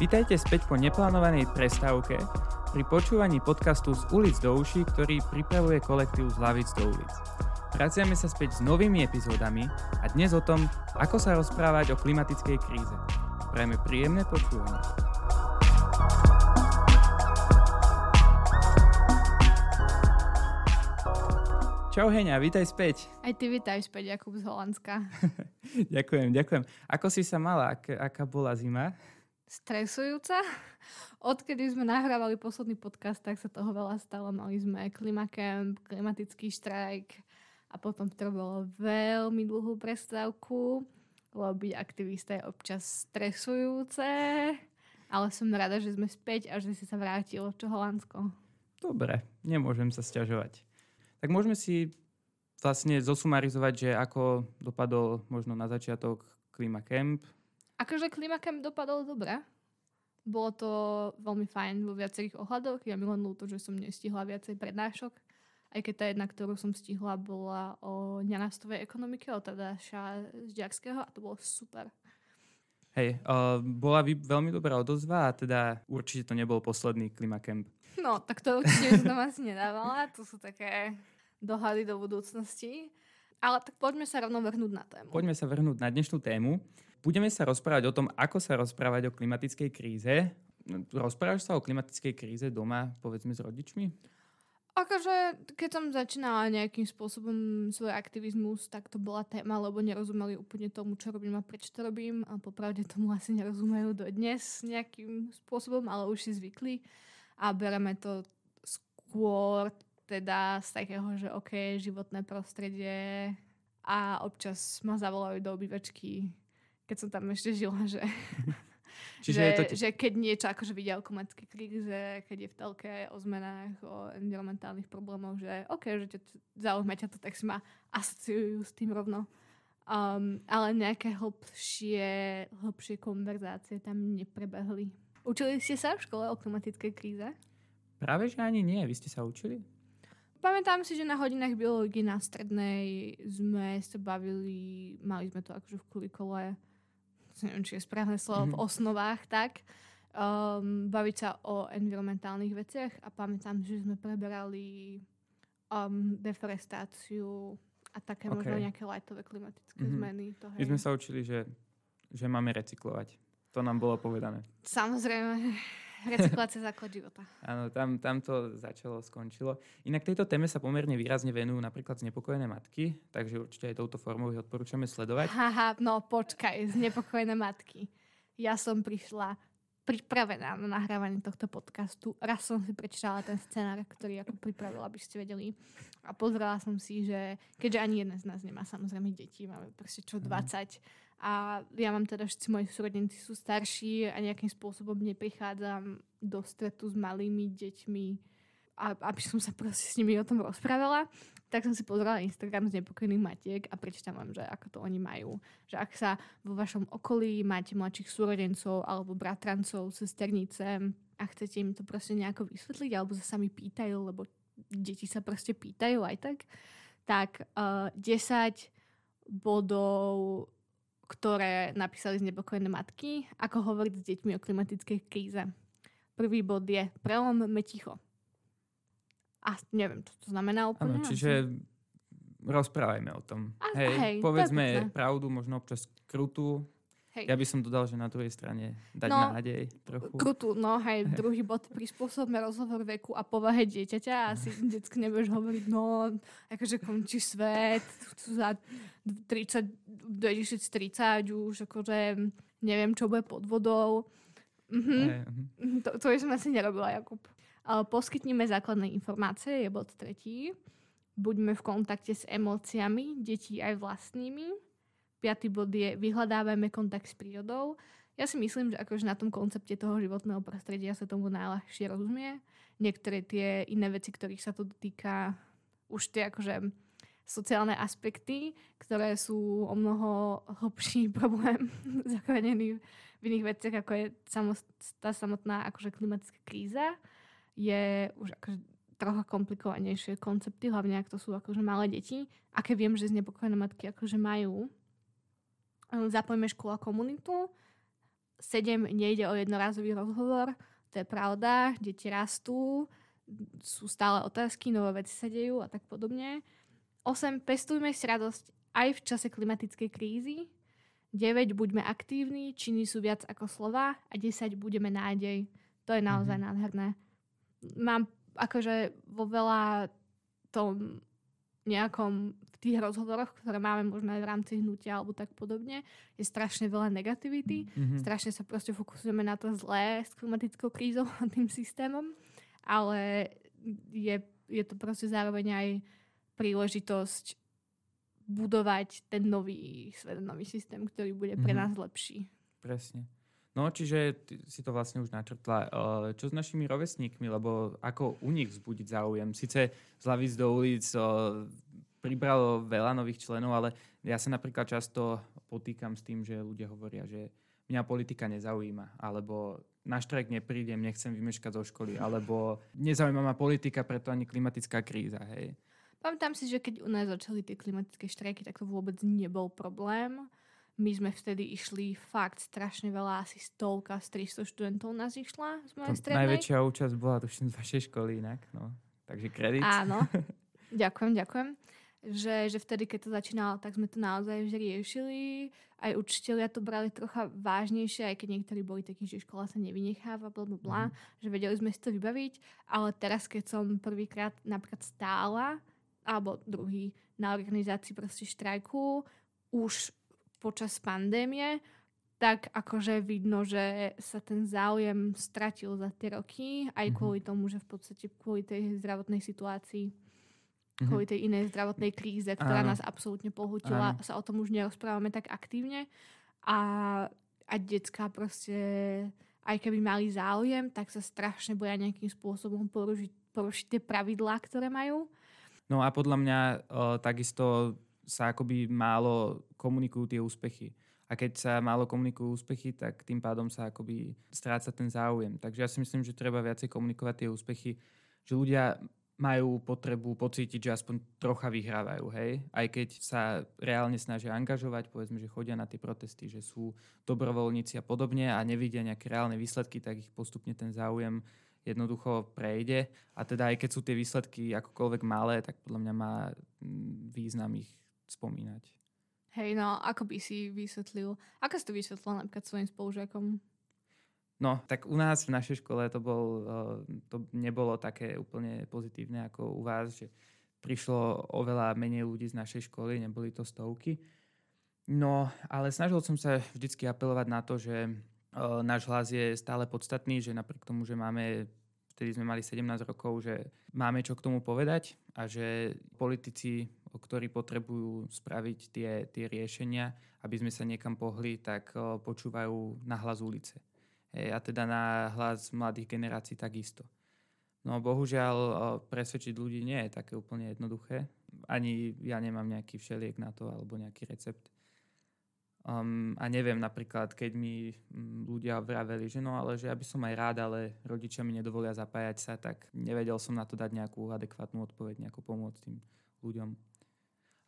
Vítajte späť po neplánovanej prestávke pri počúvaní podcastu z ulic do uší, ktorý pripravuje kolektív z hlavic do ulic. Vraciame sa späť s novými epizódami a dnes o tom, ako sa rozprávať o klimatickej kríze. Prajme príjemné počúvanie. Čau Heňa, vítaj späť. Aj ty vítaj späť, Jakub z Holandska. ďakujem, ďakujem. Ako si sa mala? Ak, aká bola zima? Stresujúca. Odkedy sme nahrávali posledný podcast, tak sa toho veľa stalo. Mali sme klimakamp, klimatický štrajk a potom to bolo veľmi dlhú prestávku, lebo byť aktivista je občas stresujúce, ale som rada, že sme späť a že si sa vrátilo čo Holandsko. Dobre, nemôžem sa stiažovať. Tak môžeme si vlastne zosumarizovať, že ako dopadol možno na začiatok Klima Camp. Akože Klima Camp dopadol dobre. Bolo to veľmi fajn vo viacerých ohľadoch. Ja mi len ľúto, že som nestihla viacej prednášok. Aj keď tá jedna, ktorú som stihla, bola o nenastovej ekonomike, od Tadáša z Ďarského a to bolo super. Hej, uh, bola vy, veľmi dobrá odozva a teda určite to nebol posledný Klimakemp. No, tak to určite som asi nedávala. To sú také dohady do budúcnosti. Ale tak poďme sa rovno vrhnúť na tému. Poďme sa vrhnúť na dnešnú tému. Budeme sa rozprávať o tom, ako sa rozprávať o klimatickej kríze. Rozprávaš sa o klimatickej kríze doma, povedzme, s rodičmi? Akože, keď som začínala nejakým spôsobom svoj aktivizmus, tak to bola téma, lebo nerozumeli úplne tomu, čo robím a prečo to robím. A popravde tomu asi nerozumejú dodnes nejakým spôsobom, ale už si zvykli a bereme to skôr teda z takého, že OK, životné prostredie a občas ma zavolajú do obývačky, keď som tam ešte žila, že, Čiže že, to... že keď niečo akože vidia o klimatickej kríze, keď je v telke o zmenách, o environmentálnych problémoch, že OK, že ťa zaujíma ťa to, tak si ma asociujú s tým rovno. Um, ale nejaké hlbšie, hlbšie konverzácie tam neprebehli. Učili ste sa v škole o klimatickej kríze? Práve, že ani nie. Vy ste sa učili? Pamätám si, že na hodinách biológie na strednej sme sa bavili, mali sme to akože v kurikole, neviem, či je správne slovo, mm-hmm. v mhm. osnovách, tak, um, baviť sa o environmentálnych veciach a pamätám, že sme preberali um, deforestáciu a také okay. možno nejaké lajtové klimatické mm-hmm. zmeny. To, hej. My sme sa učili, že, že máme recyklovať. To nám bolo povedané. Samozrejme. Recyklácia základ života. Áno, tam, tam to začalo, skončilo. Inak tejto téme sa pomerne výrazne venujú napríklad znepokojené matky, takže určite aj touto formou ich odporúčame sledovať. Haha, no počkaj, znepokojené matky. Ja som prišla pripravená na nahrávanie tohto podcastu. Raz som si prečítala ten scenár, ktorý ako pripravila, aby ste vedeli. A pozrela som si, že keďže ani jeden z nás nemá samozrejme deti, máme proste čo 20, mm a ja mám teda, všetci moji súrodenci sú starší a nejakým spôsobom neprichádzam do stretu s malými deťmi, a, aby som sa proste s nimi o tom rozprávala, tak som si pozrela Instagram z nepokojných matiek a prečítam vám, že ako to oni majú. Že ak sa vo vašom okolí máte mladších súrodencov alebo bratrancov, sesternice a chcete im to proste nejako vysvetliť alebo sa sami pýtajú, lebo deti sa proste pýtajú aj tak, tak uh, 10 bodov ktoré napísali znepokojené matky, ako hovoriť s deťmi o klimatickej kríze. Prvý bod je prelom ticho. A neviem, čo to znamená úplne. Ano, čiže rozprávajme o tom. A, hej, hej, povedzme pravdu, možno občas krutú, Hej. Ja by som dodal, že na druhej strane dať no, nádej trochu. Krutu, no hej, druhý bod, prispôsobme rozhovor veku a povahe dieťaťa. Asi detsky nebudeš hovoriť, no, akože končí svet za 30, 2030 už, akože neviem, čo bude pod vodou. Mhm. Hey, uh-huh. to, to som asi nerobila, Jakub. Poskytnime základné informácie, je bod tretí. Buďme v kontakte s emóciami detí aj vlastnými Piatý bod je vyhľadávajme kontakt s prírodou. Ja si myslím, že akože na tom koncepte toho životného prostredia sa tomu najľahšie rozumie. Niektoré tie iné veci, ktorých sa to dotýka, už tie akože sociálne aspekty, ktoré sú o mnoho hlbší problém zakorenený v iných veciach, ako je tá samotná akože klimatická kríza, je už akože trocha komplikovanejšie koncepty, hlavne ak to sú akože malé deti. Aké viem, že znepokojené matky akože majú Zapojme školu a komunitu. 7 nejde o jednorazový rozhovor, to je pravda, deti rastú, sú stále otázky, nové veci sa dejú a tak podobne. 8. Pestujme si radosť aj v čase klimatickej krízy. 9. Buďme aktívni, činy sú viac ako slova a 10. Budeme nádej. To je naozaj mm-hmm. nádherné. Mám akože vo veľa tom nejakom v tých rozhovoroch, ktoré máme možno aj v rámci hnutia alebo tak podobne, je strašne veľa negativity. Mm-hmm. Strašne sa proste fokusujeme na to zlé s klimatickou krízou a tým systémom, ale je, je to proste zároveň aj príležitosť budovať ten nový svet, nový systém, ktorý bude pre mm-hmm. nás lepší. Presne. No, čiže si to vlastne už načrtla. Čo s našimi rovesníkmi, lebo ako u nich vzbudiť záujem? Sice z lavic do ulic pribralo veľa nových členov, ale ja sa napríklad často potýkam s tým, že ľudia hovoria, že mňa politika nezaujíma, alebo na štrajk neprídem, nechcem vymeškať zo školy, alebo nezaujíma ma politika, preto ani klimatická kríza. Hej. Pamätám si, že keď u nás začali tie klimatické štrajky, tak to vôbec nebol problém. My sme vtedy išli fakt strašne veľa, asi stovka z 300 študentov nás išla z mojej strednej. Najväčšia účasť bola tuším z vašej školy inak, no. Takže kredit. Áno, ďakujem, ďakujem že, že vtedy, keď to začínalo, tak sme to naozaj vždy riešili. Aj učiteľia to brali trocha vážnejšie, aj keď niektorí boli takí, že škola sa nevynecháva, bla, bla, bla, mm. že vedeli sme si to vybaviť. Ale teraz, keď som prvýkrát napríklad stála, alebo druhý, na organizácii proste štrajku, už počas pandémie, tak akože vidno, že sa ten záujem stratil za tie roky, aj mm-hmm. kvôli tomu, že v podstate kvôli tej zdravotnej situácii mm-hmm. kvôli tej inej zdravotnej kríze, ktorá Áno. nás absolútne pohutila. Áno. Sa o tom už nerozprávame tak aktívne. A, a detská proste, aj keby mali záujem, tak sa strašne boja nejakým spôsobom porušiť, porušiť tie pravidlá, ktoré majú. No a podľa mňa o, takisto sa akoby málo komunikujú tie úspechy. A keď sa málo komunikujú úspechy, tak tým pádom sa akoby stráca ten záujem. Takže ja si myslím, že treba viacej komunikovať tie úspechy, že ľudia majú potrebu pocítiť, že aspoň trocha vyhrávajú, hej? Aj keď sa reálne snažia angažovať, povedzme, že chodia na tie protesty, že sú dobrovoľníci a podobne a nevidia nejaké reálne výsledky, tak ich postupne ten záujem jednoducho prejde. A teda aj keď sú tie výsledky akokoľvek malé, tak podľa mňa má mm, význam ich spomínať. Hej, no ako by si vysvetlil, ako si to vysvetlil napríklad svojim spolužiakom? No, tak u nás v našej škole to, bol, eh, to nebolo také úplne pozitívne ako u vás, že prišlo oveľa menej ľudí z našej školy, neboli to stovky. No, ale snažil som sa vždycky apelovať na to, že eh, náš hlas je stále podstatný, že napriek tomu, že máme, vtedy sme mali 17 rokov, že máme čo k tomu povedať a že politici, ktorí potrebujú spraviť tie, tie riešenia, aby sme sa niekam pohli, tak eh, počúvajú na hlas ulice. A teda na hlas mladých generácií takisto. No bohužiaľ presvedčiť ľudí nie je také úplne jednoduché. Ani ja nemám nejaký všeliek na to alebo nejaký recept. Um, a neviem napríklad, keď mi ľudia vraveli, že no ale že ja by som aj rád, ale rodičia mi nedovolia zapájať sa, tak nevedel som na to dať nejakú adekvátnu odpoveď, nejakú pomôcť tým ľuďom.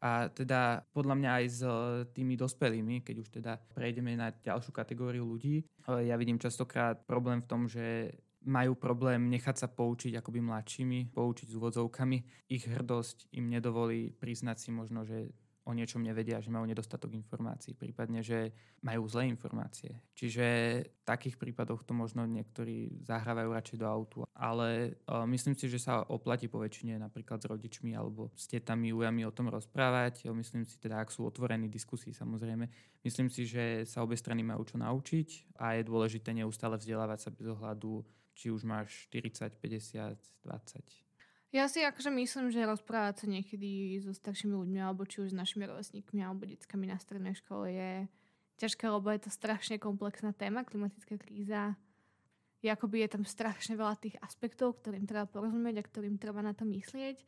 A teda podľa mňa aj s e, tými dospelými, keď už teda prejdeme na ďalšiu kategóriu ľudí, ja vidím častokrát problém v tom, že majú problém nechať sa poučiť akoby mladšími, poučiť s úvodzovkami. Ich hrdosť im nedovolí priznať si možno, že o niečom nevedia, že majú nedostatok informácií, prípadne, že majú zlé informácie. Čiže v takých prípadoch to možno niektorí zahrávajú radšej do autu. Ale uh, myslím si, že sa oplatí po väčšine napríklad s rodičmi alebo s tetami, ujami o tom rozprávať. Myslím si teda, ak sú otvorení diskusii samozrejme. Myslím si, že sa obe strany majú čo naučiť a je dôležité neustále vzdelávať sa bez ohľadu, či už máš 40, 50, 20 ja si akože myslím, že rozprávať sa niekedy so staršími ľuďmi, alebo či už s našimi rovesníkmi, alebo deckami na strednej škole je ťažké, lebo je to strašne komplexná téma, klimatická kríza. Jakoby je tam strašne veľa tých aspektov, ktorým treba porozumieť a ktorým treba na to myslieť.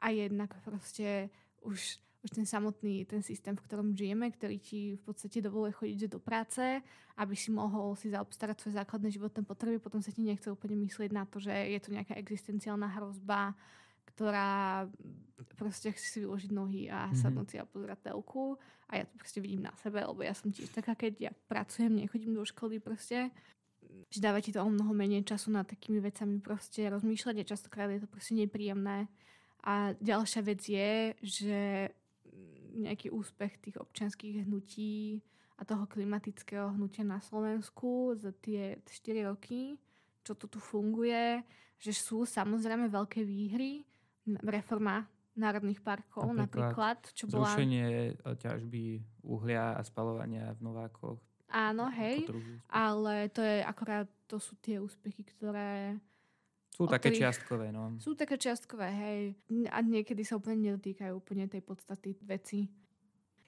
A jednak proste už už ten samotný ten systém, v ktorom žijeme, ktorý ti v podstate dovoluje chodiť do práce, aby si mohol si zaobstarať svoje základné životné potreby, potom sa ti nechce úplne myslieť na to, že je to nejaká existenciálna hrozba, ktorá proste chce si vyložiť nohy a mm-hmm. sadnúť si a pozerať telku. A ja to proste vidím na sebe, lebo ja som tiež taká, keď ja pracujem, nechodím do školy proste, že dáva ti to o mnoho menej času na takými vecami proste rozmýšľať a častokrát je to proste nepríjemné. A ďalšia vec je, že nejaký úspech tých občanských hnutí a toho klimatického hnutia na Slovensku za tie 4 roky, čo to tu funguje, že sú samozrejme veľké výhry, reforma národných parkov napríklad, napríklad čo bola... Zrušenie e, ťažby uhlia a spalovania v Novákoch. Áno, hej, ale to je akorát, to sú tie úspechy, ktoré... Sú také ktorých, čiastkové, no. Sú také čiastkové, hej. A niekedy sa úplne nedotýkajú úplne tej podstaty veci.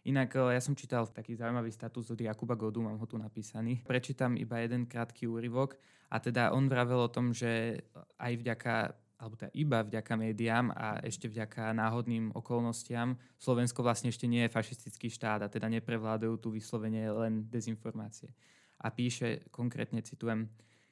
Inak e, ja som čítal taký zaujímavý status od Jakuba Godu, mám ho tu napísaný. Prečítam iba jeden krátky úryvok a teda on vravel o tom, že aj vďaka alebo teda iba vďaka médiám a ešte vďaka náhodným okolnostiam Slovensko vlastne ešte nie je fašistický štát a teda neprevládajú tu vyslovene len dezinformácie. A píše, konkrétne citujem,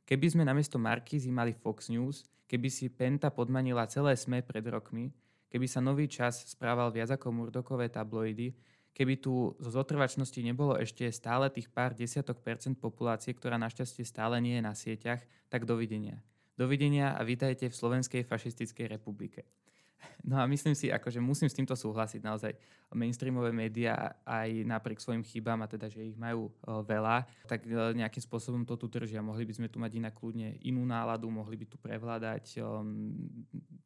keby sme namiesto Markízy mali Fox News, keby si Penta podmanila celé SME pred rokmi, keby sa nový čas správal viac ako murdokové tabloidy, keby tu zo zotrvačnosti nebolo ešte stále tých pár desiatok percent populácie, ktorá našťastie stále nie je na sieťach, tak dovidenia. Dovidenia a vítajte v Slovenskej fašistickej republike. No a myslím si, akože musím s týmto súhlasiť naozaj. Mainstreamové médiá aj napriek svojim chybám, a teda, že ich majú uh, veľa, tak uh, nejakým spôsobom to tu držia. Mohli by sme tu mať inak kľudne inú náladu, mohli by tu prevládať um,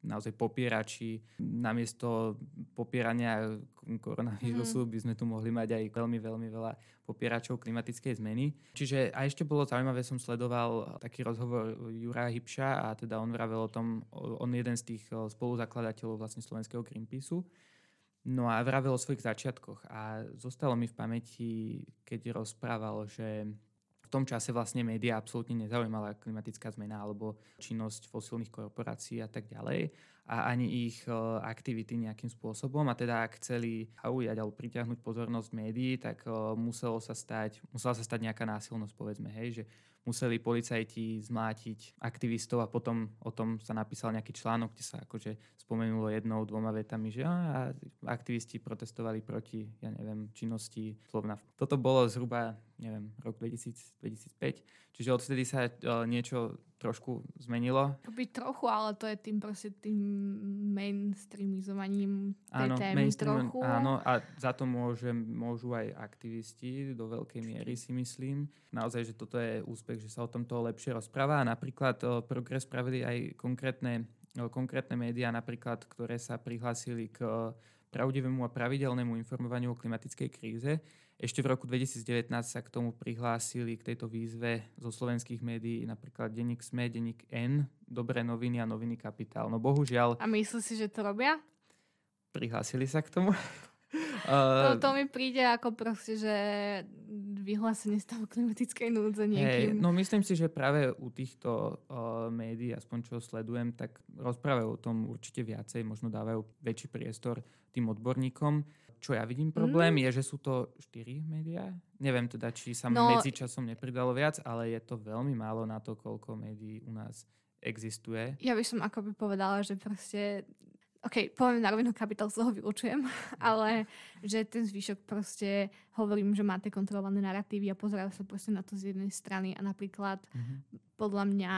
naozaj popierači. Namiesto popierania koronavírusu mm. by sme tu mohli mať aj veľmi, veľmi veľa popieračov klimatickej zmeny. Čiže a ešte bolo zaujímavé, som sledoval taký rozhovor Jura Hybša a teda on vravel o tom, on jeden z tých spoluzakladateľov vlastne slovenského Greenpeaceu. No a vravel o svojich začiatkoch a zostalo mi v pamäti, keď rozprával, že tom čase vlastne média absolútne nezaujímala klimatická zmena alebo činnosť fosílnych korporácií a tak ďalej a ani ich e, aktivity nejakým spôsobom. A teda ak chceli zaujať alebo pritiahnuť pozornosť médií, tak e, muselo sa stať, musela sa stať nejaká násilnosť, povedzme, hej, že museli policajti zmlátiť aktivistov a potom o tom sa napísal nejaký článok, kde sa akože spomenulo jednou, dvoma vetami, že á, aktivisti protestovali proti, ja neviem, činnosti slovna. Toto bolo zhruba, neviem, rok 2000, 2005, čiže odvtedy sa uh, niečo trošku zmenilo. By trochu, ale to je tým proste tým mainstreamizovaním tej áno, témy mainstream, trochu. Áno, a za to môže, môžu aj aktivisti do veľkej miery si myslím. Naozaj, že toto je úspech, že sa o tomto lepšie rozpráva. A napríklad uh, Progress spravili aj konkrétne, uh, konkrétne médiá, napríklad, ktoré sa prihlásili k uh, pravdivému a pravidelnému informovaniu o klimatickej kríze ešte v roku 2019 sa k tomu prihlásili k tejto výzve zo slovenských médií napríklad denník SME, denník N, Dobré noviny a noviny Kapitál. No bohužiaľ... A myslíš si, že to robia? Prihlásili sa k tomu. to, to mi príde ako proste, že vyhlásenie stavu klimatickej núdze niekým. Hey, no myslím si, že práve u týchto uh, médií, aspoň čo sledujem, tak rozprávajú o tom určite viacej, možno dávajú väčší priestor tým odborníkom čo ja vidím problém, mm. je, že sú to štyri médiá. Neviem teda, či sa no, medzi časom nepridalo viac, ale je to veľmi málo na to, koľko médií u nás existuje. Ja by som ako by povedala, že proste OK, poviem na rovinu kapitál, z toho vyučujem, ale že ten zvyšok proste hovorím, že máte kontrolované narratívy a pozerajú sa proste na to z jednej strany a napríklad mm-hmm. podľa mňa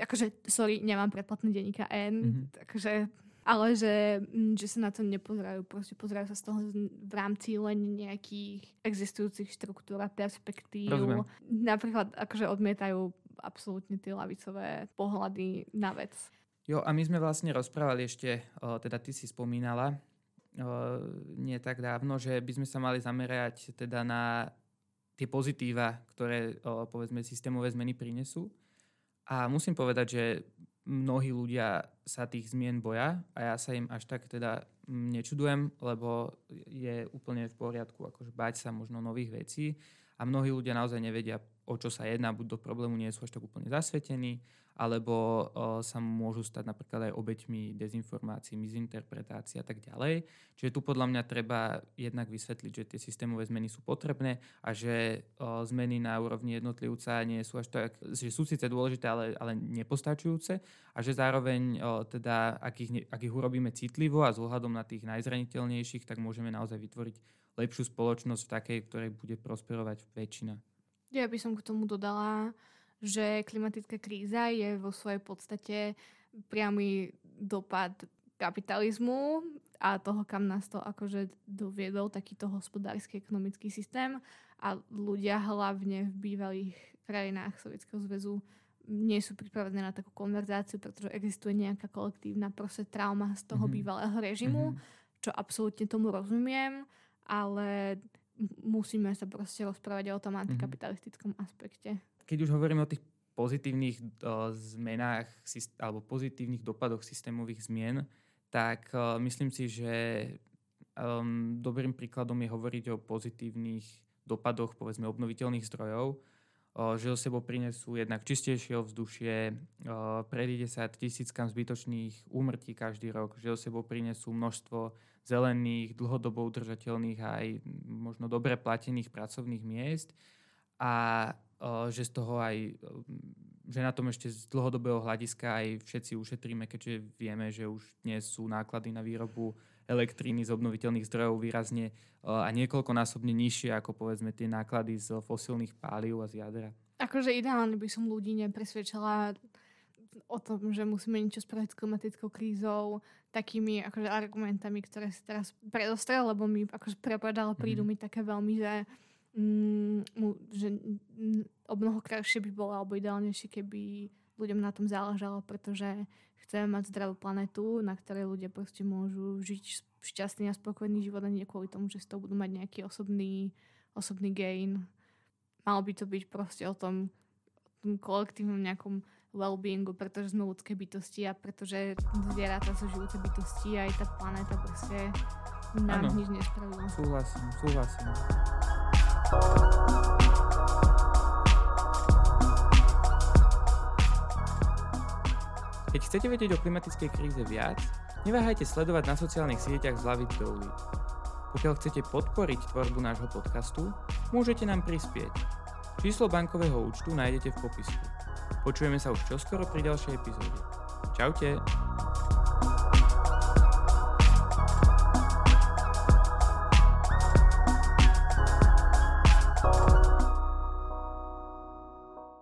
akože, sorry, nemám predplatné denníka N, mm-hmm. takže ale že, mm, že sa na to nepozerajú. Proste pozerajú sa z toho v rámci len nejakých existujúcich štruktúr a perspektív. Rozumiem. Napríklad akože odmietajú absolútne tie lavicové pohľady na vec. Jo, a my sme vlastne rozprávali ešte, o, teda ty si spomínala, o, nie tak dávno, že by sme sa mali zamerať teda na tie pozitíva, ktoré o, povedzme systémové zmeny prinesú. A musím povedať, že mnohí ľudia sa tých zmien boja a ja sa im až tak teda nečudujem, lebo je úplne v poriadku akože bať sa možno nových vecí. A mnohí ľudia naozaj nevedia o čo sa jedná, buď do problému nie sú až tak úplne zasvetení, alebo sa môžu stať napríklad aj obeťmi dezinformácií, mizinterpretácií a tak ďalej. Čiže tu podľa mňa treba jednak vysvetliť, že tie systémové zmeny sú potrebné a že zmeny na úrovni jednotlivca nie sú až tak, že sú síce dôležité, ale, ale nepostačujúce a že zároveň teda, ak ich, ak ich urobíme citlivo a s ohľadom na tých najzraniteľnejších, tak môžeme naozaj vytvoriť lepšiu spoločnosť v takej, ktorej bude prosperovať väčšina. Ja by som k tomu dodala, že klimatická kríza je vo svojej podstate priamy dopad kapitalizmu a toho, kam nás to akože doviedol takýto hospodársky ekonomický systém a ľudia hlavne v bývalých krajinách Sovietskeho zväzu nie sú pripravené na takú konverzáciu, pretože existuje nejaká kolektívna proste trauma z toho mm-hmm. bývalého režimu, mm-hmm. čo absolútne tomu rozumiem, ale musíme sa proste rozprávať o tom mhm. antikapitalistickom aspekte. Keď už hovoríme o tých pozitívnych uh, zmenách alebo pozitívnych dopadoch systémových zmien, tak uh, myslím si, že um, dobrým príkladom je hovoriť o pozitívnych dopadoch povedzme obnoviteľných zdrojov, uh, že o sebou prinesú jednak čistejšie ovzdušie, uh, predíde sa tisíckam zbytočných úmrtí každý rok, že o sebou prinesú množstvo zelených, dlhodobo udržateľných a aj možno dobre platených pracovných miest. A že z toho aj, že na tom ešte z dlhodobého hľadiska aj všetci ušetríme, keďže vieme, že už dnes sú náklady na výrobu elektriny z obnoviteľných zdrojov výrazne a niekoľkonásobne nižšie ako povedzme tie náklady z fosílnych páliv a z jadra. Akože ideálne by som ľudí nepresvedčala o tom, že musíme niečo spraviť s klimatickou krízou takými akože argumentami, ktoré si teraz predostrel, lebo mi akože prepadalo, prídu mm. mi také veľmi, že, mm, že mm, o mnoho krajšie by bolo, alebo ideálnejšie, keby ľuďom na tom záležalo, pretože chceme mať zdravú planetu, na ktorej ľudia proste môžu žiť šťastný a spokojný život a nie kvôli tomu, že z toho budú mať nejaký osobný, osobný gain. Malo by to byť proste o tom, tom kolektívnom nejakom well-beingu, pretože sme ľudské bytosti a pretože zvieratá sú žijúce bytosti a aj tá planéta proste nám ano. nič nespravila. Súhlasím, súhlasím. Keď chcete vedieť o klimatickej kríze viac, neváhajte sledovať na sociálnych sieťach z Lavit do ulic. Pokiaľ chcete podporiť tvorbu nášho podcastu, môžete nám prispieť. Číslo bankového účtu nájdete v popisku. Počujeme sa už čoskoro pri ďalšej epizóde. Čaute!